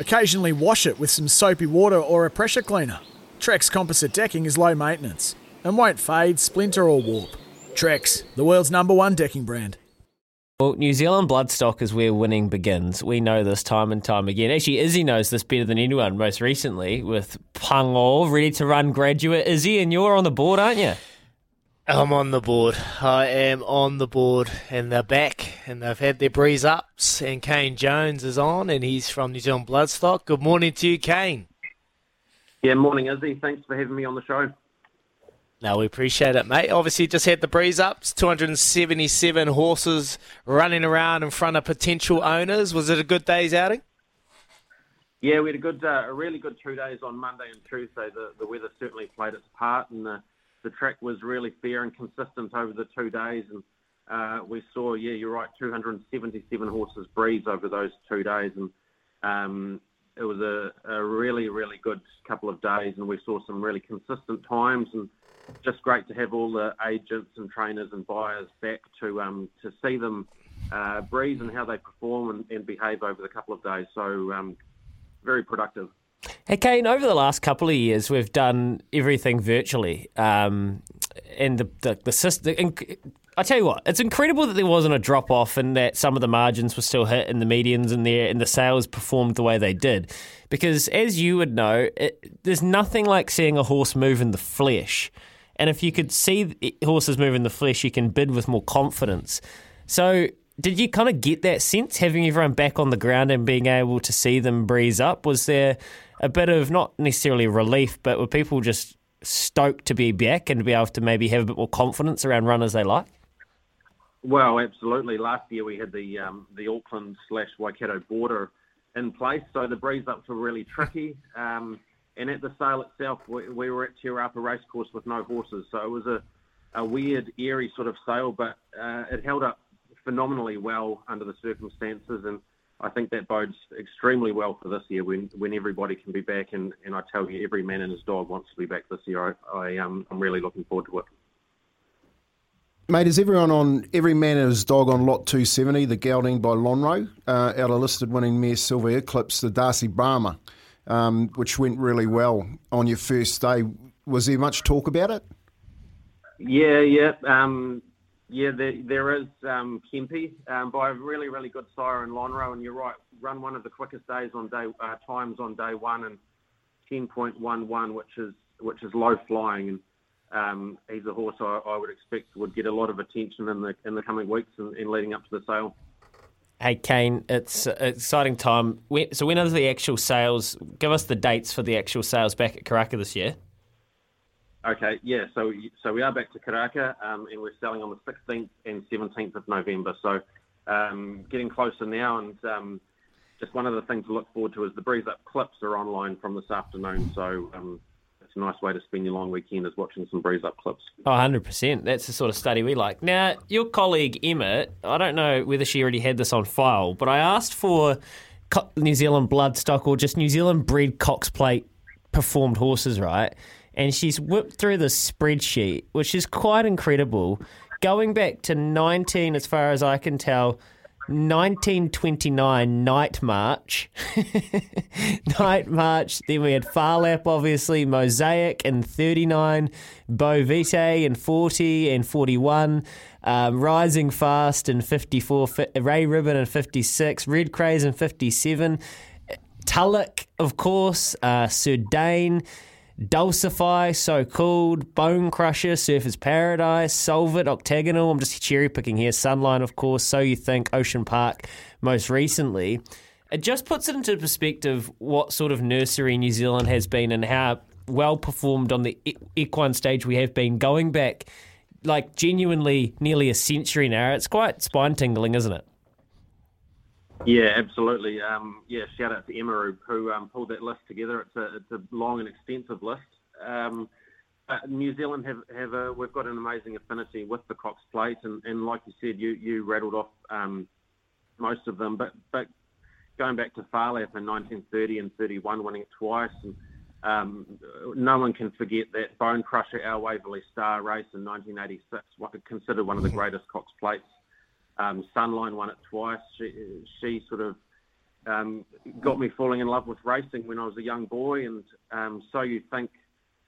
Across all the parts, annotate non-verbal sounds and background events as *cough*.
occasionally wash it with some soapy water or a pressure cleaner. Trex composite decking is low maintenance and won't fade, splinter, or warp. Trex, the world's number one decking brand. Well, New Zealand bloodstock is where winning begins. We know this time and time again. Actually, Izzy knows this better than anyone, most recently with Pango ready to run graduate. Izzy, and you're on the board, aren't you? I'm on the board. I am on the board, and they're back, and they've had their breeze ups. And Kane Jones is on, and he's from New Zealand Bloodstock. Good morning to you, Kane. Yeah, morning, Izzy. Thanks for having me on the show. No, we appreciate it, mate. Obviously, just had the breeze ups. 277 horses running around in front of potential owners. Was it a good day's outing? Yeah, we had a good, uh, a really good two days on Monday and Tuesday. The, the weather certainly played its part, and the, the track was really fair and consistent over the two days. And uh, we saw, yeah, you're right, 277 horses breeze over those two days, and um, it was a, a really, really good couple of days. And we saw some really consistent times and just great to have all the agents and trainers and buyers back to um, to see them uh, breeze and how they perform and, and, behave over the couple of days. So um, very productive. Hey Kane, over the last couple of years, we've done everything virtually, um, and the the, the system. I tell you what, it's incredible that there wasn't a drop off and that some of the margins were still hit and the medians and there and the sales performed the way they did. Because as you would know, it, there's nothing like seeing a horse move in the flesh. And if you could see horses move in the flesh, you can bid with more confidence. So, did you kind of get that sense having everyone back on the ground and being able to see them breeze up? Was there a bit of not necessarily relief, but were people just stoked to be back and to be able to maybe have a bit more confidence around runners they like? Well, absolutely. Last year we had the um, the Auckland slash Waikato border in place, so the breeze ups were really tricky. Um, and at the sale itself, we, we were at Te Rapa Racecourse with no horses, so it was a, a weird, eerie sort of sale, but uh, it held up phenomenally well under the circumstances, and I think that bodes extremely well for this year when, when everybody can be back. And, and I tell you, every man and his dog wants to be back this year. I, I um, I'm really looking forward to it. Mate, is everyone on every man and his dog on lot 270, the gelding by Lonhro, uh, out of listed winning mare Silver Eclipse, the Darcy Brahma, um, which went really well on your first day. Was there much talk about it? Yeah, yeah. Um, yeah, there, there is um, Kempi um, by a really, really good sire in Lonhro, and you're right, run one of the quickest days on day uh, times on day one and 10.11, which is which is low flying. And um, he's a horse I, I, would expect would get a lot of attention in the in the coming weeks and, and leading up to the sale. Hey Kane, it's an exciting time. So when are the actual sales? Give us the dates for the actual sales back at Karaka this year. Okay, yeah. So so we are back to Karaka, um, and we're selling on the 16th and 17th of November. So um, getting closer now, and um, just one of the things to look forward to is the Breeze Up clips are online from this afternoon. So um, it's a nice way to spend your long weekend is watching some breeze up clips. Oh, 100%. That's the sort of study we like. Now, your colleague Emma, I don't know whether she already had this on file, but I asked for New Zealand bloodstock or just New Zealand bred Cox plate performed horses, right? And she's whipped through the spreadsheet, which is quite incredible. Going back to 19, as far as I can tell, 1929 Nightmarch. *laughs* Nightmarch. Then we had Phar Lap, obviously, Mosaic in 39, Beau Vite in 40 and 41, um, Rising Fast in 54, Ray Ribbon in 56, Red Craze in 57, Tulloch, of course, uh, Sir Dane. Dulcify, So Called, Bone Crusher, Surfer's Paradise, Solvit, Octagonal. I'm just cherry picking here. Sunline, of course. So You Think, Ocean Park, most recently. It just puts it into perspective what sort of nursery New Zealand has been and how well performed on the equine stage we have been going back like genuinely nearly a century now. It's quite spine tingling, isn't it? Yeah, absolutely. Um, yeah, shout out to Emma who um, pulled that list together. It's a, it's a long and extensive list. Um, New Zealand have, have a, we've got an amazing affinity with the Cox Plate, and, and like you said, you, you rattled off um, most of them. But but going back to Phar Lap in 1930 and 31, winning it twice, and um, no one can forget that Bonecrusher Our Waverley Star race in 1986, considered one of the *laughs* greatest Cox Plates. Um, Sunline won it twice. She, she sort of um, got me falling in love with racing when I was a young boy, and um, so you think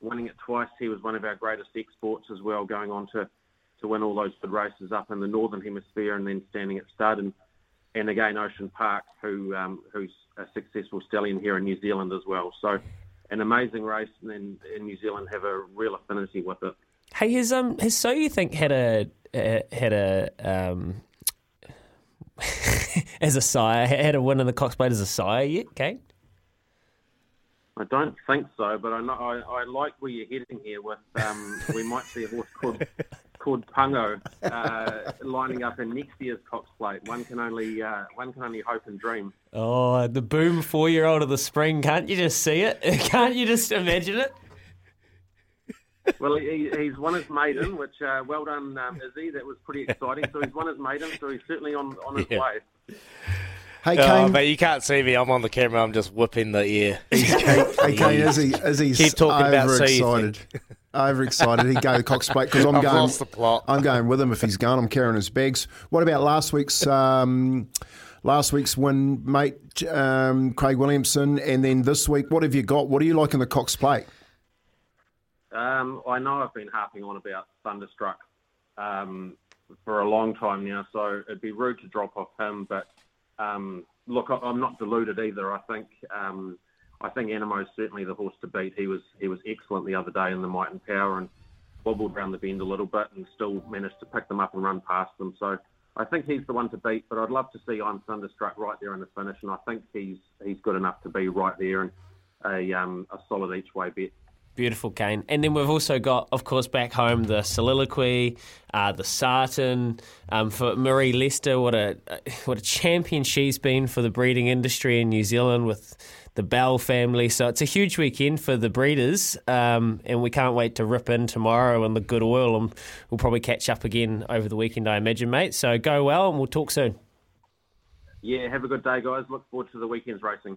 winning it twice, he was one of our greatest exports as well, going on to, to win all those good races up in the northern hemisphere and then standing at stud. And, and again, Ocean Park, who um, who's a successful stallion here in New Zealand as well. So an amazing race, and then in New Zealand have a real affinity with it. Hey, has um has so you think had a uh, had a um as a sire had a win in the Cox Plate as a sire yet, Kane? I don't think so, but I know I, I like where you're heading here. With um, *laughs* we might see a horse called called Pungo uh, lining up in next year's Cox Plate. One can only uh, one can only hope and dream. Oh, the boom four year old of the spring! Can't you just see it? *laughs* Can't you just imagine it? Well, he, he's won his maiden, which uh, well done, um, Izzy. That was pretty exciting. So he's won his maiden, so he's certainly on on his yeah. way. Hey, oh, but you can't see me. I'm on the camera. I'm just whipping the ear. *laughs* hey, Kane, is *laughs* he, is he Keep talking about excited? overexcited. He'd go to Cox Plate because *laughs* I'm I've going. Lost the plot. I'm going with him if he's gone, I'm carrying his bags. What about last week's um, last week's win, mate? Um, Craig Williamson, and then this week, what have you got? What do you like in the Cox Plate? Um, I know I've been harping on about Thunderstruck um, for a long time now, so it'd be rude to drop off him, but um, look, I'm not deluded either. I think um, I think Anamoe is certainly the horse to beat. He was he was excellent the other day in the Might and Power and wobbled around the bend a little bit and still managed to pick them up and run past them. So I think he's the one to beat. But I'd love to see I'm Thunderstruck right there in the finish, and I think he's he's good enough to be right there and a um, a solid each way bet. Beautiful, Kane. And then we've also got, of course, back home the soliloquy, uh, the Sarton um, for Marie Lester. What a what a champion she's been for the breeding industry in New Zealand with the Bell family. So it's a huge weekend for the breeders, um, and we can't wait to rip in tomorrow and the good oil. And we'll probably catch up again over the weekend, I imagine, mate. So go well, and we'll talk soon. Yeah, have a good day, guys. Look forward to the weekend's racing.